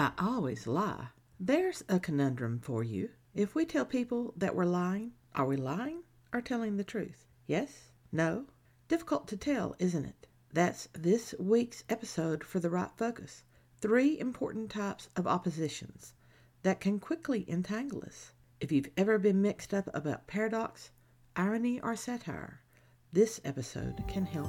I always lie. There's a conundrum for you. If we tell people that we're lying, are we lying or telling the truth? Yes? No? Difficult to tell, isn't it? That's this week's episode for the Write Focus. Three important types of oppositions that can quickly entangle us. If you've ever been mixed up about paradox, irony, or satire, this episode can help.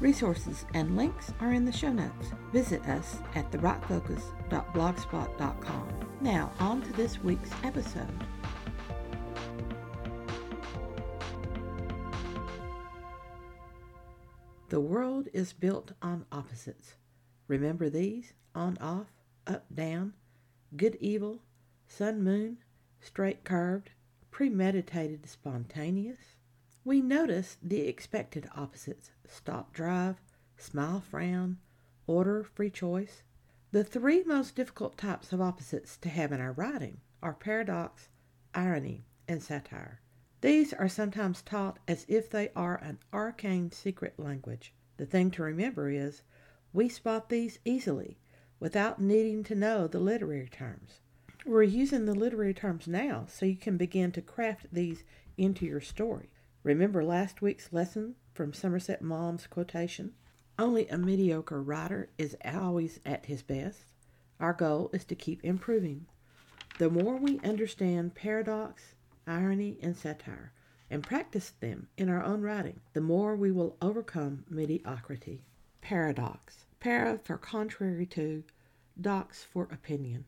Resources and links are in the show notes. Visit us at thewritefocus.blogspot.com. Now, on to this week's episode. The world is built on opposites. Remember these? On, off, up, down, good, evil, sun, moon, straight, curved, premeditated, spontaneous. We notice the expected opposites stop, drive, smile, frown, order, free choice. The three most difficult types of opposites to have in our writing are paradox, irony, and satire. These are sometimes taught as if they are an arcane secret language. The thing to remember is we spot these easily without needing to know the literary terms. We're using the literary terms now so you can begin to craft these into your story. Remember last week's lesson from Somerset Maugham's quotation? Only a mediocre writer is always at his best. Our goal is to keep improving. The more we understand paradox, irony, and satire, and practice them in our own writing, the more we will overcome mediocrity. Paradox. Para for contrary to, dox for opinion.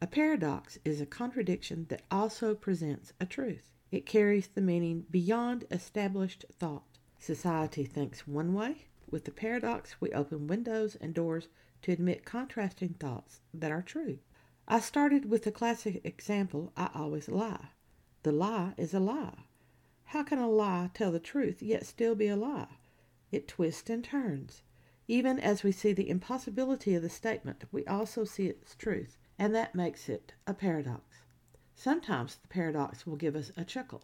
A paradox is a contradiction that also presents a truth. It carries the meaning beyond established thought. Society thinks one way. With the paradox, we open windows and doors to admit contrasting thoughts that are true. I started with the classic example I always lie. The lie is a lie. How can a lie tell the truth yet still be a lie? It twists and turns. Even as we see the impossibility of the statement, we also see its truth, and that makes it a paradox. Sometimes the paradox will give us a chuckle,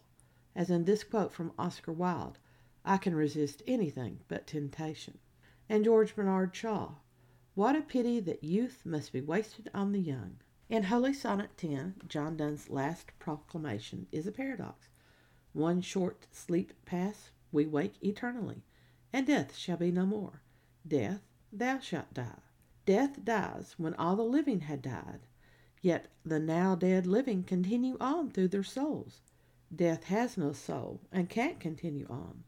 as in this quote from Oscar Wilde I can resist anything but temptation. And George Bernard Shaw What a pity that youth must be wasted on the young. In Holy Sonnet 10, John Donne's last proclamation is a paradox. One short sleep pass, we wake eternally, and death shall be no more. Death, thou shalt die. Death dies when all the living had died. Yet the now dead living continue on through their souls. Death has no soul and can't continue on.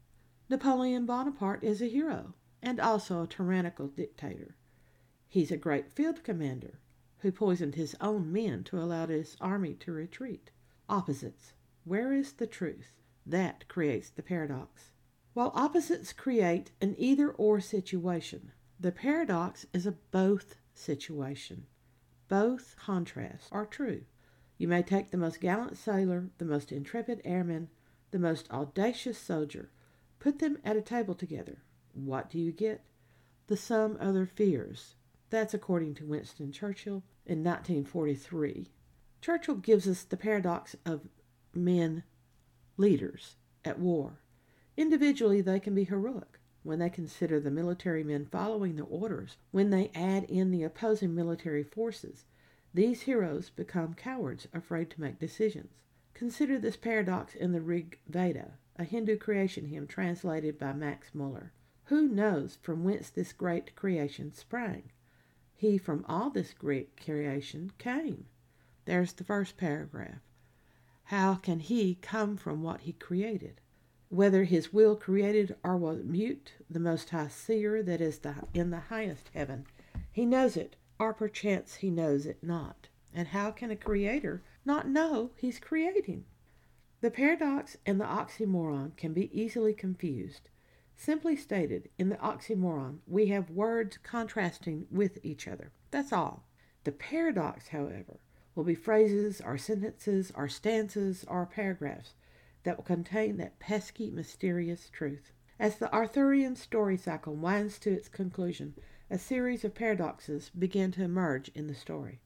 Napoleon Bonaparte is a hero and also a tyrannical dictator. He's a great field commander who poisoned his own men to allow his army to retreat. Opposites. Where is the truth? That creates the paradox. While opposites create an either or situation, the paradox is a both situation. Both contrasts are true. You may take the most gallant sailor, the most intrepid airman, the most audacious soldier, put them at a table together. What do you get? The sum of their fears. That's according to Winston Churchill in 1943. Churchill gives us the paradox of men, leaders, at war. Individually, they can be heroic when they consider the military men following the orders, when they add in the opposing military forces, these heroes become cowards afraid to make decisions. Consider this paradox in the Rig Veda, a Hindu creation hymn translated by Max Muller. Who knows from whence this great creation sprang? He from all this great creation came. There's the first paragraph. How can he come from what he created? Whether his will created or was mute, the Most High Seer that is the, in the highest heaven. He knows it, or perchance he knows it not. And how can a creator not know he's creating? The paradox and the oxymoron can be easily confused. Simply stated, in the oxymoron, we have words contrasting with each other. That's all. The paradox, however, will be phrases or sentences or stanzas or paragraphs that will contain that pesky, mysterious truth. As the Arthurian story cycle winds to its conclusion, a series of paradoxes begin to emerge in the story.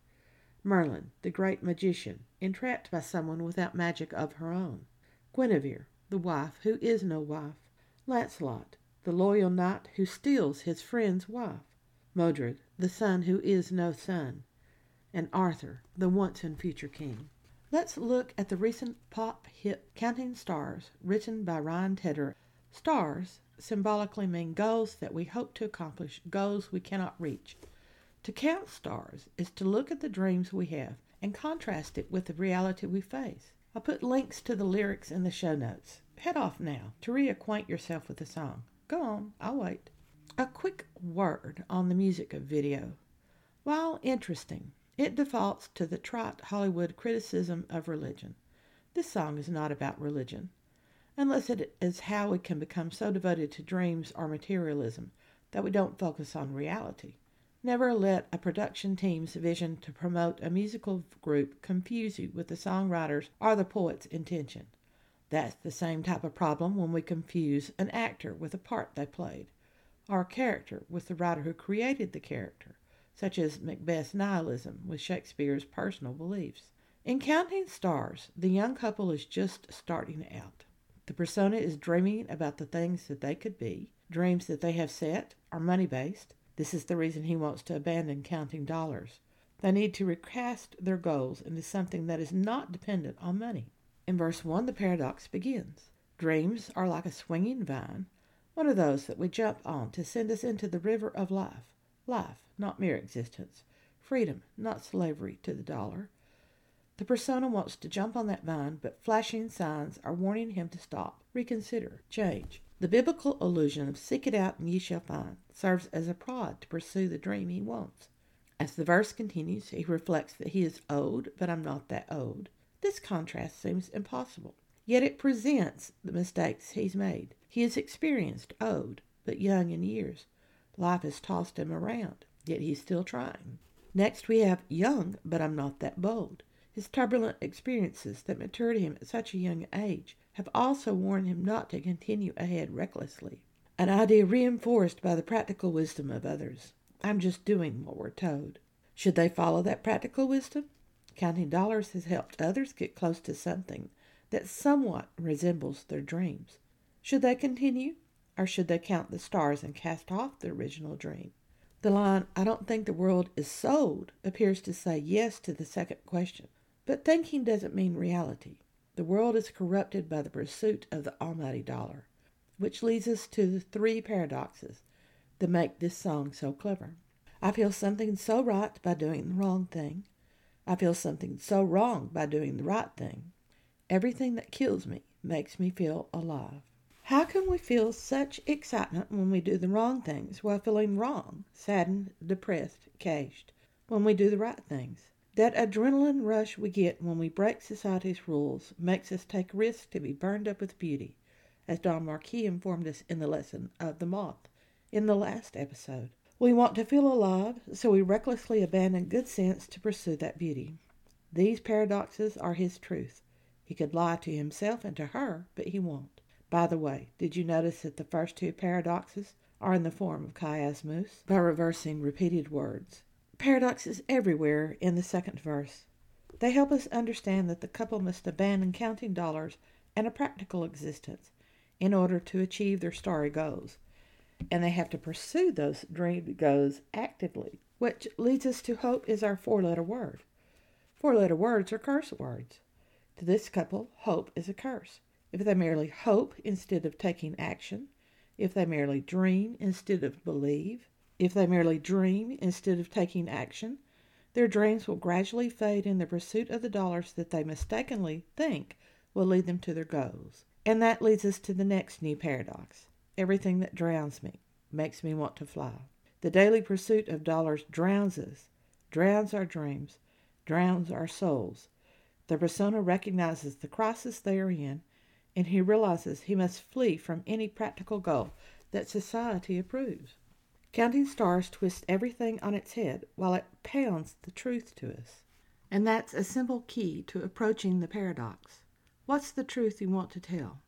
Merlin, the great magician, entrapped by someone without magic of her own. Guinevere, the wife who is no wife. Lancelot, the loyal knight who steals his friend's wife. Modred, the son who is no son. And Arthur, the once and future king. Let's look at the recent pop hit Counting Stars, written by Ryan Tedder Stars symbolically mean goals that we hope to accomplish, goals we cannot reach. To count stars is to look at the dreams we have and contrast it with the reality we face. I'll put links to the lyrics in the show notes. Head off now to reacquaint yourself with the song. Go on, I'll wait. A quick word on the music of video. While interesting, it defaults to the trot Hollywood criticism of religion. This song is not about religion unless it is how we can become so devoted to dreams or materialism that we don't focus on reality. Never let a production team's vision to promote a musical group confuse you with the songwriter's or the poet's intention. That's the same type of problem when we confuse an actor with a part they played, or a character with the writer who created the character, such as Macbeth's nihilism with Shakespeare's personal beliefs. In Counting Stars, the young couple is just starting out. The persona is dreaming about the things that they could be. Dreams that they have set are money based. This is the reason he wants to abandon counting dollars. They need to recast their goals into something that is not dependent on money. In verse 1, the paradox begins. Dreams are like a swinging vine, one of those that we jump on to send us into the river of life. Life, not mere existence. Freedom, not slavery to the dollar. The persona wants to jump on that vine, but flashing signs are warning him to stop, reconsider, change. The biblical allusion of seek it out and ye shall find serves as a prod to pursue the dream he wants. As the verse continues, he reflects that he is old, but I'm not that old. This contrast seems impossible. Yet it presents the mistakes he's made. He is experienced, old, but young in years. Life has tossed him around, yet he's still trying. Next we have young, but I'm not that bold. His turbulent experiences that matured him at such a young age have also warned him not to continue ahead recklessly. An idea reinforced by the practical wisdom of others. I'm just doing what we're told. Should they follow that practical wisdom? Counting dollars has helped others get close to something that somewhat resembles their dreams. Should they continue, or should they count the stars and cast off the original dream? The line, I don't think the world is sold, appears to say yes to the second question. But thinking doesn't mean reality. The world is corrupted by the pursuit of the almighty dollar, which leads us to the three paradoxes that make this song so clever. I feel something so right by doing the wrong thing. I feel something so wrong by doing the right thing. Everything that kills me makes me feel alive. How can we feel such excitement when we do the wrong things while feeling wrong, saddened, depressed, caged, when we do the right things? That adrenaline rush we get when we break society's rules makes us take risks to be burned up with beauty, as Don Marquis informed us in the lesson of the moth in the last episode. We want to feel alive, so we recklessly abandon good sense to pursue that beauty. These paradoxes are his truth. He could lie to himself and to her, but he won't. By the way, did you notice that the first two paradoxes are in the form of chiasmus by reversing repeated words? paradoxes everywhere in the second verse. They help us understand that the couple must abandon counting dollars and a practical existence in order to achieve their starry goals. And they have to pursue those dreamed goals actively, which leads us to hope is our four letter word. Four letter words are curse words. To this couple, hope is a curse. If they merely hope instead of taking action, if they merely dream instead of believe, if they merely dream instead of taking action, their dreams will gradually fade in the pursuit of the dollars that they mistakenly think will lead them to their goals. And that leads us to the next new paradox. Everything that drowns me makes me want to fly. The daily pursuit of dollars drowns us, drowns our dreams, drowns our souls. The persona recognizes the crisis they are in, and he realizes he must flee from any practical goal that society approves. Counting stars twists everything on its head while it pounds the truth to us. And that's a simple key to approaching the paradox. What's the truth you want to tell?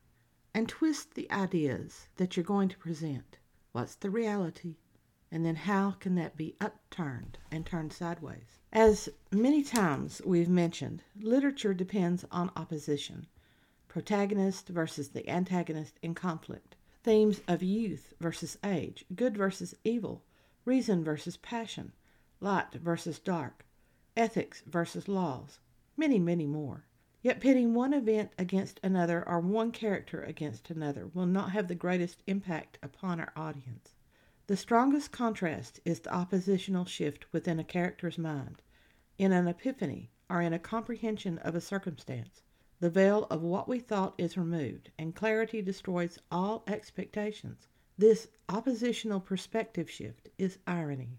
And twist the ideas that you're going to present. What's the reality? And then how can that be upturned and turned sideways? As many times we've mentioned, literature depends on opposition protagonist versus the antagonist in conflict, themes of youth versus age, good versus evil, reason versus passion, light versus dark, ethics versus laws, many, many more. Yet pitting one event against another or one character against another will not have the greatest impact upon our audience. The strongest contrast is the oppositional shift within a character's mind, in an epiphany, or in a comprehension of a circumstance. The veil of what we thought is removed, and clarity destroys all expectations. This oppositional perspective shift is irony.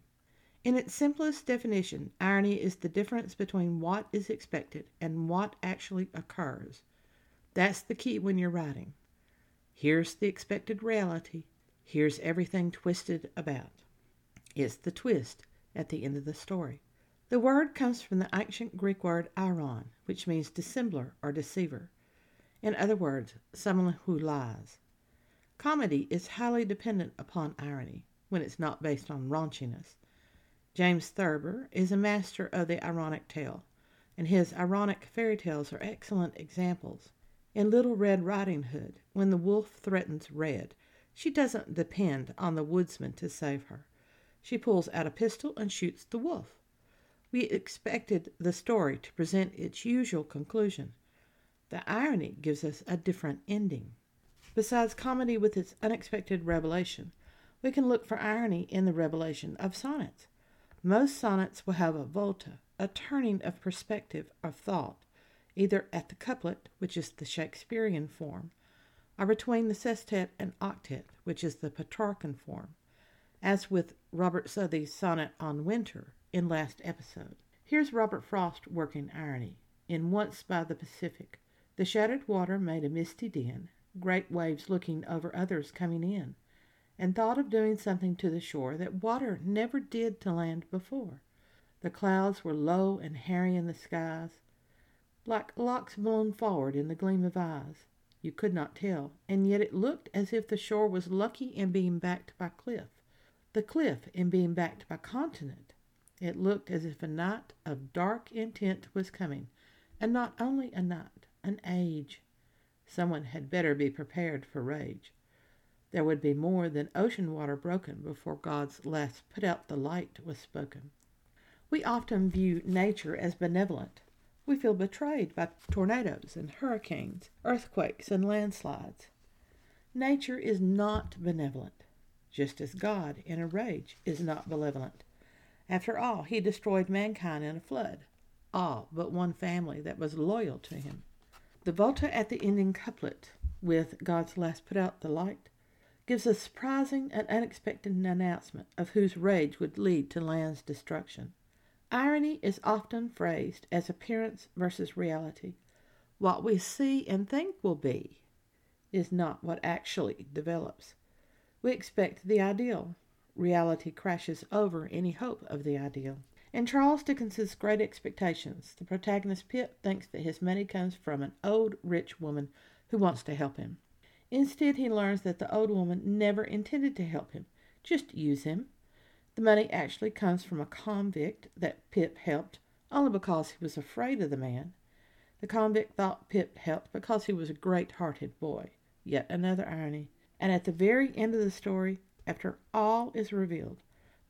In its simplest definition, irony is the difference between what is expected and what actually occurs. That's the key when you're writing. Here's the expected reality. Here's everything twisted about. It's the twist at the end of the story. The word comes from the ancient Greek word eiron, which means dissembler or deceiver. In other words, someone who lies. Comedy is highly dependent upon irony when it's not based on raunchiness. James Thurber is a master of the ironic tale, and his ironic fairy tales are excellent examples. In Little Red Riding Hood, when the wolf threatens Red, she doesn't depend on the woodsman to save her. She pulls out a pistol and shoots the wolf. We expected the story to present its usual conclusion. The irony gives us a different ending. Besides comedy with its unexpected revelation, we can look for irony in the revelation of sonnets. Most sonnets will have a volta, a turning of perspective of thought, either at the couplet, which is the Shakespearean form, or between the sestet and octet, which is the Petrarchan form, as with Robert Southey's sonnet on winter, in last episode. Here's Robert Frost working irony. In Once by the Pacific, the shattered water made a misty din, great waves looking over others coming in, and thought of doing something to the shore that water never did to land before. The clouds were low and hairy in the skies, like locks blown forward in the gleam of eyes. You could not tell, and yet it looked as if the shore was lucky in being backed by cliff, the cliff in being backed by continent. It looked as if a night of dark intent was coming, and not only a night, an age. Someone had better be prepared for rage. There would be more than ocean water broken before God's last put out the light was spoken. We often view nature as benevolent. We feel betrayed by tornadoes and hurricanes, earthquakes and landslides. Nature is not benevolent, just as God, in a rage, is not benevolent. After all, he destroyed mankind in a flood, all but one family that was loyal to him. The volta at the ending couplet, with God's last put out the light, gives a surprising and unexpected announcement of whose rage would lead to land's destruction. Irony is often phrased as appearance versus reality. What we see and think will be is not what actually develops. We expect the ideal, reality crashes over any hope of the ideal. In Charles Dickens's Great Expectations, the protagonist Pip thinks that his money comes from an old rich woman who wants to help him. Instead, he learns that the old woman never intended to help him, just use him. The money actually comes from a convict that Pip helped only because he was afraid of the man. The convict thought Pip helped because he was a great hearted boy. Yet another irony. And at the very end of the story, after all is revealed,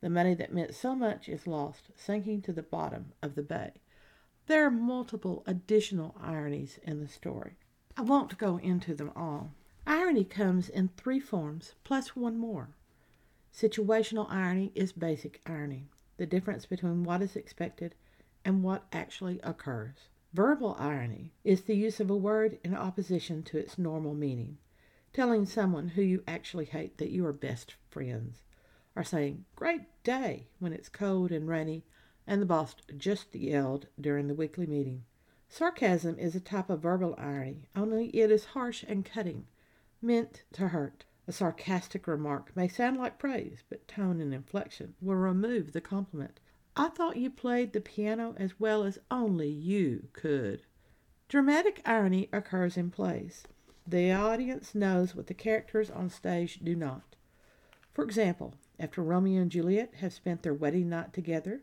the money that meant so much is lost, sinking to the bottom of the bay. There are multiple additional ironies in the story. I won't go into them all. Irony comes in three forms, plus one more. Situational irony is basic irony, the difference between what is expected and what actually occurs. Verbal irony is the use of a word in opposition to its normal meaning telling someone who you actually hate that you are best friends, or saying, Great day, when it's cold and rainy and the boss just yelled during the weekly meeting. Sarcasm is a type of verbal irony, only it is harsh and cutting, meant to hurt. A sarcastic remark may sound like praise, but tone and inflection will remove the compliment. I thought you played the piano as well as only you could. Dramatic irony occurs in plays. The audience knows what the characters on stage do not. For example, after Romeo and Juliet have spent their wedding night together,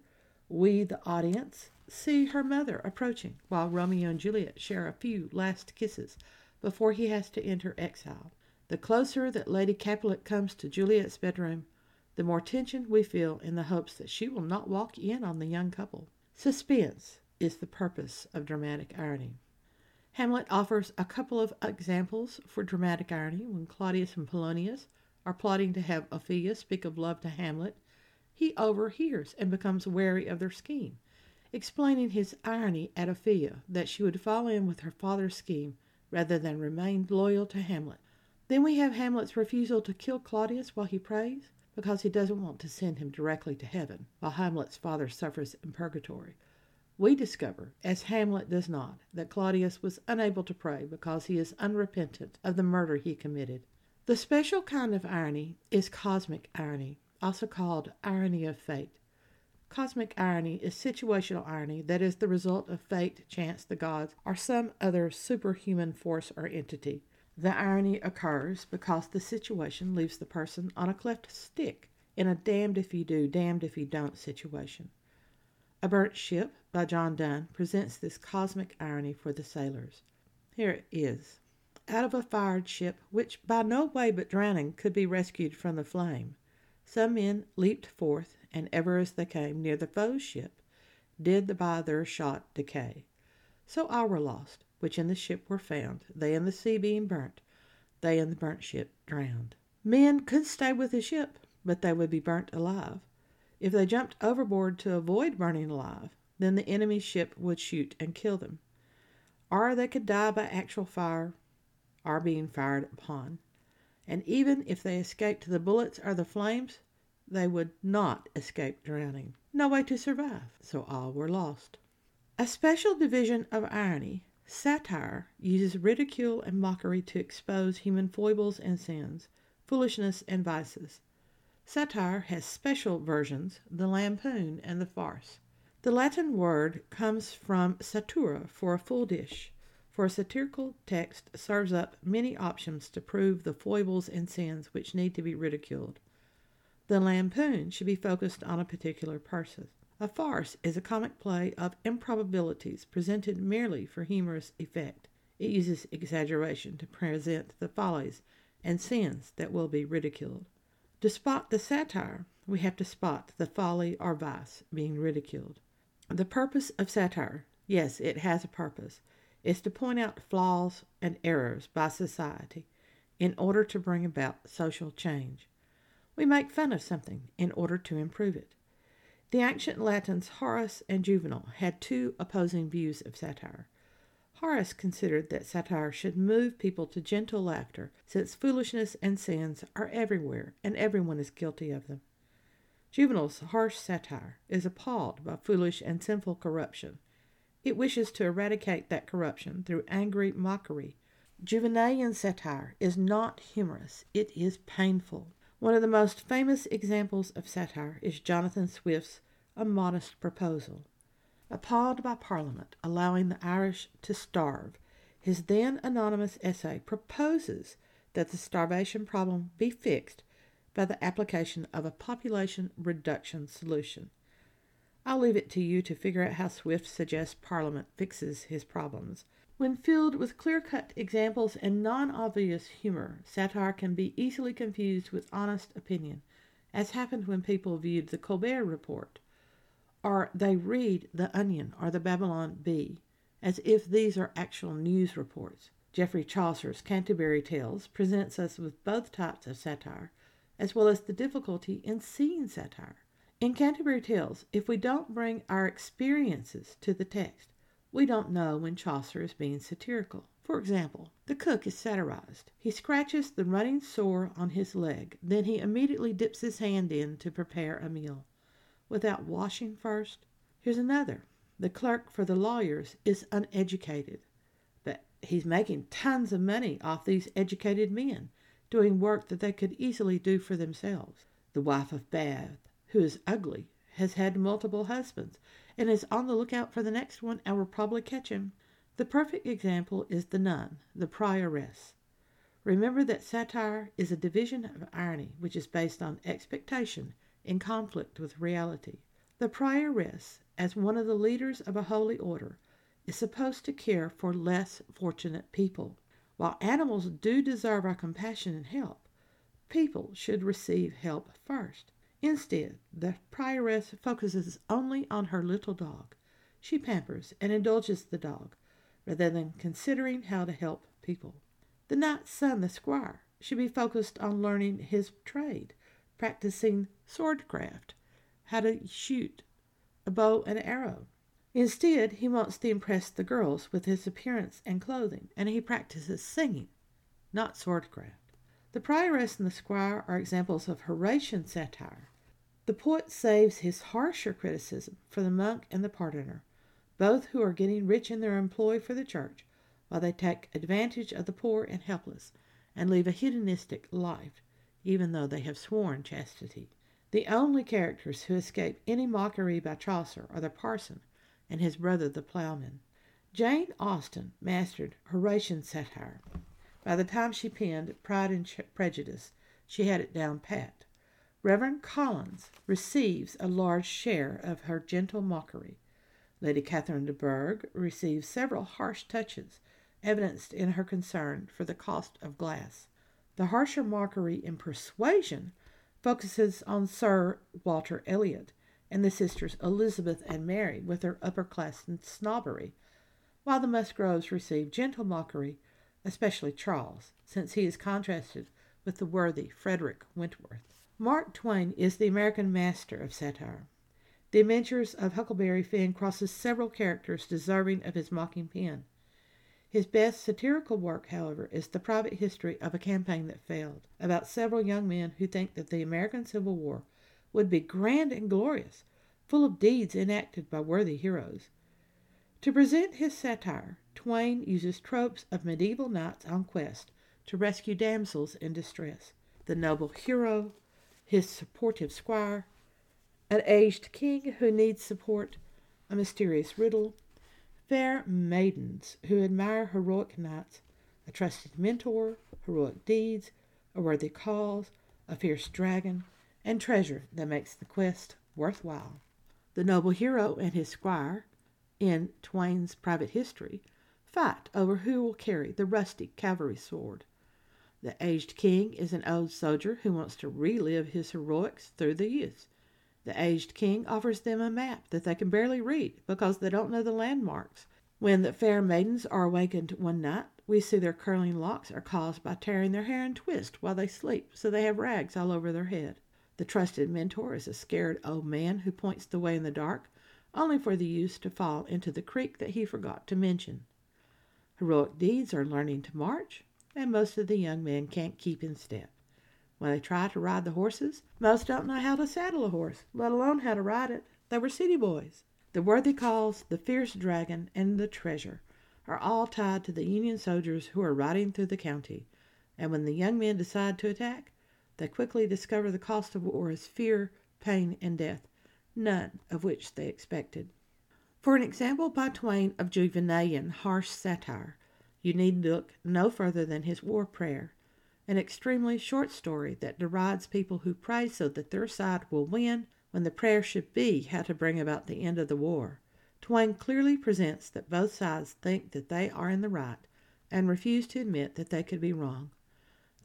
we, the audience, see her mother approaching while Romeo and Juliet share a few last kisses before he has to enter exile. The closer that Lady Capulet comes to Juliet's bedroom, the more tension we feel in the hopes that she will not walk in on the young couple. Suspense is the purpose of dramatic irony. Hamlet offers a couple of examples for dramatic irony when Claudius and Polonius are plotting to have Ophelia speak of love to Hamlet. He overhears and becomes wary of their scheme, explaining his irony at Ophelia that she would fall in with her father's scheme rather than remain loyal to Hamlet. Then we have Hamlet's refusal to kill Claudius while he prays because he doesn't want to send him directly to heaven, while Hamlet's father suffers in purgatory. We discover, as Hamlet does not, that Claudius was unable to pray because he is unrepentant of the murder he committed. The special kind of irony is cosmic irony, also called irony of fate. Cosmic irony is situational irony that is the result of fate, chance, the gods, or some other superhuman force or entity. The irony occurs because the situation leaves the person on a cleft stick in a damned if you do, damned if you don't situation. A Burnt Ship by John Donne presents this cosmic irony for the sailors. Here it is. Out of a fired ship, which by no way but drowning could be rescued from the flame, some men leaped forth, and ever as they came near the foe's ship, did the by their shot decay. So all were lost, which in the ship were found, they in the sea being burnt, they in the burnt ship drowned. Men could stay with the ship, but they would be burnt alive. If they jumped overboard to avoid burning alive, then the enemy ship would shoot and kill them. Or they could die by actual fire or being fired upon. And even if they escaped the bullets or the flames, they would not escape drowning. No way to survive, so all were lost. A special division of irony Satire uses ridicule and mockery to expose human foibles and sins, foolishness and vices. Satire has special versions, the lampoon and the farce. The Latin word comes from satura for a full dish, for a satirical text serves up many options to prove the foibles and sins which need to be ridiculed. The lampoon should be focused on a particular person. A farce is a comic play of improbabilities presented merely for humorous effect. It uses exaggeration to present the follies and sins that will be ridiculed. To spot the satire, we have to spot the folly or vice being ridiculed. The purpose of satire, yes, it has a purpose, is to point out flaws and errors by society in order to bring about social change. We make fun of something in order to improve it. The ancient Latins Horace and Juvenal had two opposing views of satire. Horace considered that satire should move people to gentle laughter, since foolishness and sins are everywhere and everyone is guilty of them. Juvenal's harsh satire is appalled by foolish and sinful corruption. It wishes to eradicate that corruption through angry mockery. Juvenalian satire is not humorous, it is painful. One of the most famous examples of satire is Jonathan Swift's A Modest Proposal. Appalled by Parliament allowing the Irish to starve, his then anonymous essay proposes that the starvation problem be fixed by the application of a population reduction solution. I'll leave it to you to figure out how Swift suggests Parliament fixes his problems. When filled with clear cut examples and non obvious humor, satire can be easily confused with honest opinion, as happened when people viewed the Colbert Report, or they read The Onion or the Babylon Bee, as if these are actual news reports. Geoffrey Chaucer's Canterbury Tales presents us with both types of satire, as well as the difficulty in seeing satire. In Canterbury Tales, if we don't bring our experiences to the text, we don't know when Chaucer is being satirical. For example, the cook is satirized. He scratches the running sore on his leg, then he immediately dips his hand in to prepare a meal. Without washing first? Here's another. The clerk for the lawyers is uneducated, but he's making tons of money off these educated men, doing work that they could easily do for themselves. The wife of Bath, who is ugly, has had multiple husbands, and is on the lookout for the next one and will probably catch him. The perfect example is the nun, the prioress. Remember that satire is a division of irony which is based on expectation in conflict with reality. The prioress, as one of the leaders of a holy order, is supposed to care for less fortunate people. While animals do deserve our compassion and help, people should receive help first. Instead, the prioress focuses only on her little dog. She pampers and indulges the dog rather than considering how to help people. The knight's son, the squire, should be focused on learning his trade, practicing swordcraft, how to shoot a bow and arrow. Instead, he wants to impress the girls with his appearance and clothing, and he practices singing, not swordcraft. The prioress and the squire are examples of Horatian satire. The poet saves his harsher criticism for the monk and the pardoner, both who are getting rich in their employ for the church, while they take advantage of the poor and helpless, and leave a hedonistic life, even though they have sworn chastity. The only characters who escape any mockery by Chaucer are the parson and his brother the ploughman. Jane Austen mastered Horatian satire. By the time she penned Pride and Prejudice, she had it down pat. Reverend Collins receives a large share of her gentle mockery. Lady Catherine de Bourgh receives several harsh touches, evidenced in her concern for the cost of glass. The harsher mockery in Persuasion focuses on Sir Walter Elliot and the sisters Elizabeth and Mary with their upper class snobbery, while the Musgroves receive gentle mockery, especially Charles, since he is contrasted with the worthy Frederick Wentworth. Mark Twain is the American master of satire. The Adventures of Huckleberry Finn crosses several characters deserving of his mocking pen. His best satirical work, however, is The Private History of a Campaign That Failed, about several young men who think that the American Civil War would be grand and glorious, full of deeds enacted by worthy heroes. To present his satire, Twain uses tropes of medieval knights on quest to rescue damsels in distress. The noble hero, his supportive squire, an aged king who needs support, a mysterious riddle, fair maidens who admire heroic knights, a trusted mentor, heroic deeds, a worthy cause, a fierce dragon, and treasure that makes the quest worthwhile. The noble hero and his squire, in Twain's private history, fight over who will carry the rusty cavalry sword. The aged king is an old soldier who wants to relive his heroics through the youth. The aged king offers them a map that they can barely read because they don't know the landmarks. When the fair maidens are awakened one night, we see their curling locks are caused by tearing their hair in twist while they sleep, so they have rags all over their head. The trusted mentor is a scared old man who points the way in the dark, only for the youth to fall into the creek that he forgot to mention. Heroic deeds are learning to march, and most of the young men can't keep in step. When they try to ride the horses, most don't know how to saddle a horse, let alone how to ride it. They were city boys. The worthy cause, the fierce dragon, and the treasure are all tied to the Union soldiers who are riding through the county, and when the young men decide to attack, they quickly discover the cost of war is fear, pain, and death, none of which they expected. For an example by Twain of Juvenalian harsh satire, you need look no further than his War Prayer, an extremely short story that derides people who pray so that their side will win when the prayer should be how to bring about the end of the war. Twain clearly presents that both sides think that they are in the right and refuse to admit that they could be wrong.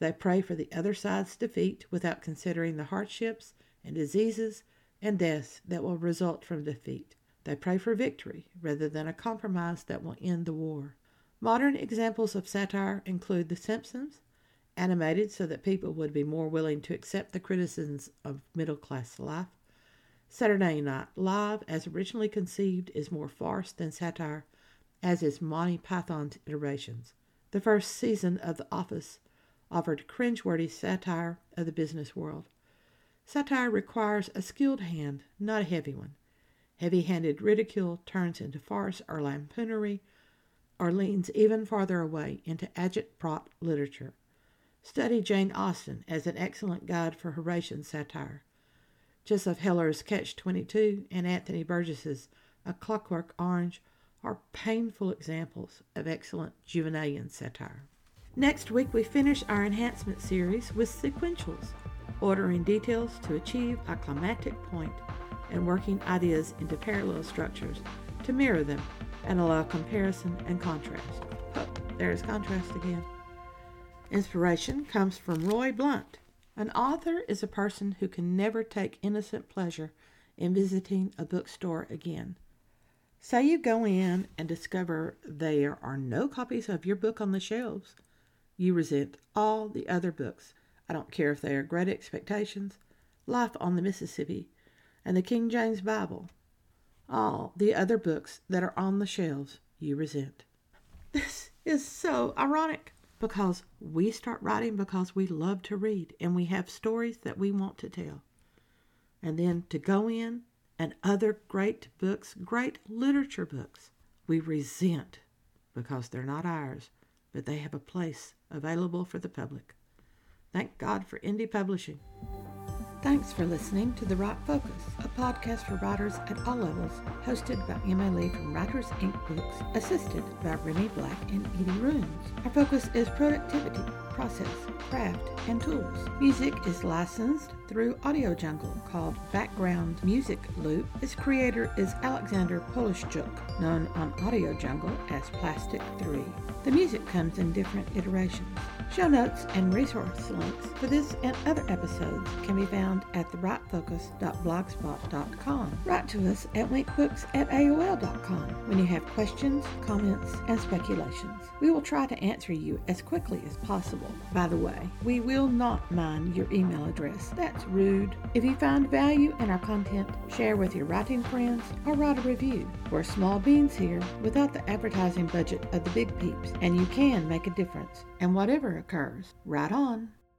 They pray for the other side's defeat without considering the hardships and diseases and deaths that will result from defeat. They pray for victory rather than a compromise that will end the war. Modern examples of satire include The Simpsons, animated so that people would be more willing to accept the criticisms of middle class life. Saturday Night Live, as originally conceived, is more farce than satire, as is Monty Python's iterations. The first season of The Office offered cringeworthy satire of the business world. Satire requires a skilled hand, not a heavy one. Heavy handed ridicule turns into farce or lampoonery or leans even farther away into agitprop literature. Study Jane Austen as an excellent guide for Horatian satire. Joseph Heller's Catch 22 and Anthony Burgess's A Clockwork Orange are painful examples of excellent Juvenalian satire. Next week, we finish our enhancement series with sequentials, ordering details to achieve a climactic point and working ideas into parallel structures to mirror them and allow comparison and contrast. Oh, there's contrast again. Inspiration comes from Roy Blount. An author is a person who can never take innocent pleasure in visiting a bookstore again. Say you go in and discover there are no copies of your book on the shelves. You resent all the other books. I don't care if they are Great Expectations, Life on the Mississippi, and the King James Bible. All the other books that are on the shelves you resent. This is so ironic because we start writing because we love to read and we have stories that we want to tell. And then to go in and other great books, great literature books, we resent because they're not ours, but they have a place available for the public. Thank God for indie publishing. Thanks for listening to The Write Focus, a podcast for writers at all levels, hosted by Lee from Writers Inc. Books, assisted by Renee Black and Edie Runes. Our focus is productivity, process, craft, and tools. Music is licensed through Audio Jungle called Background Music Loop. Its creator is Alexander Polishchuk, known on Audio Jungle as Plastic 3. The music comes in different iterations. Show notes and resource links for this and other episodes can be found at thewritefocus.blogspot.com. Write to us at winkbooks at AOL.com when you have questions, comments, and speculations. We will try to answer you as quickly as possible. By the way, we will not mind your email address. That's rude. If you find value in our content, share with your writing friends or write a review. We're small beans here without the advertising budget of the big peeps, and you can make a difference. And whatever occurs, write on.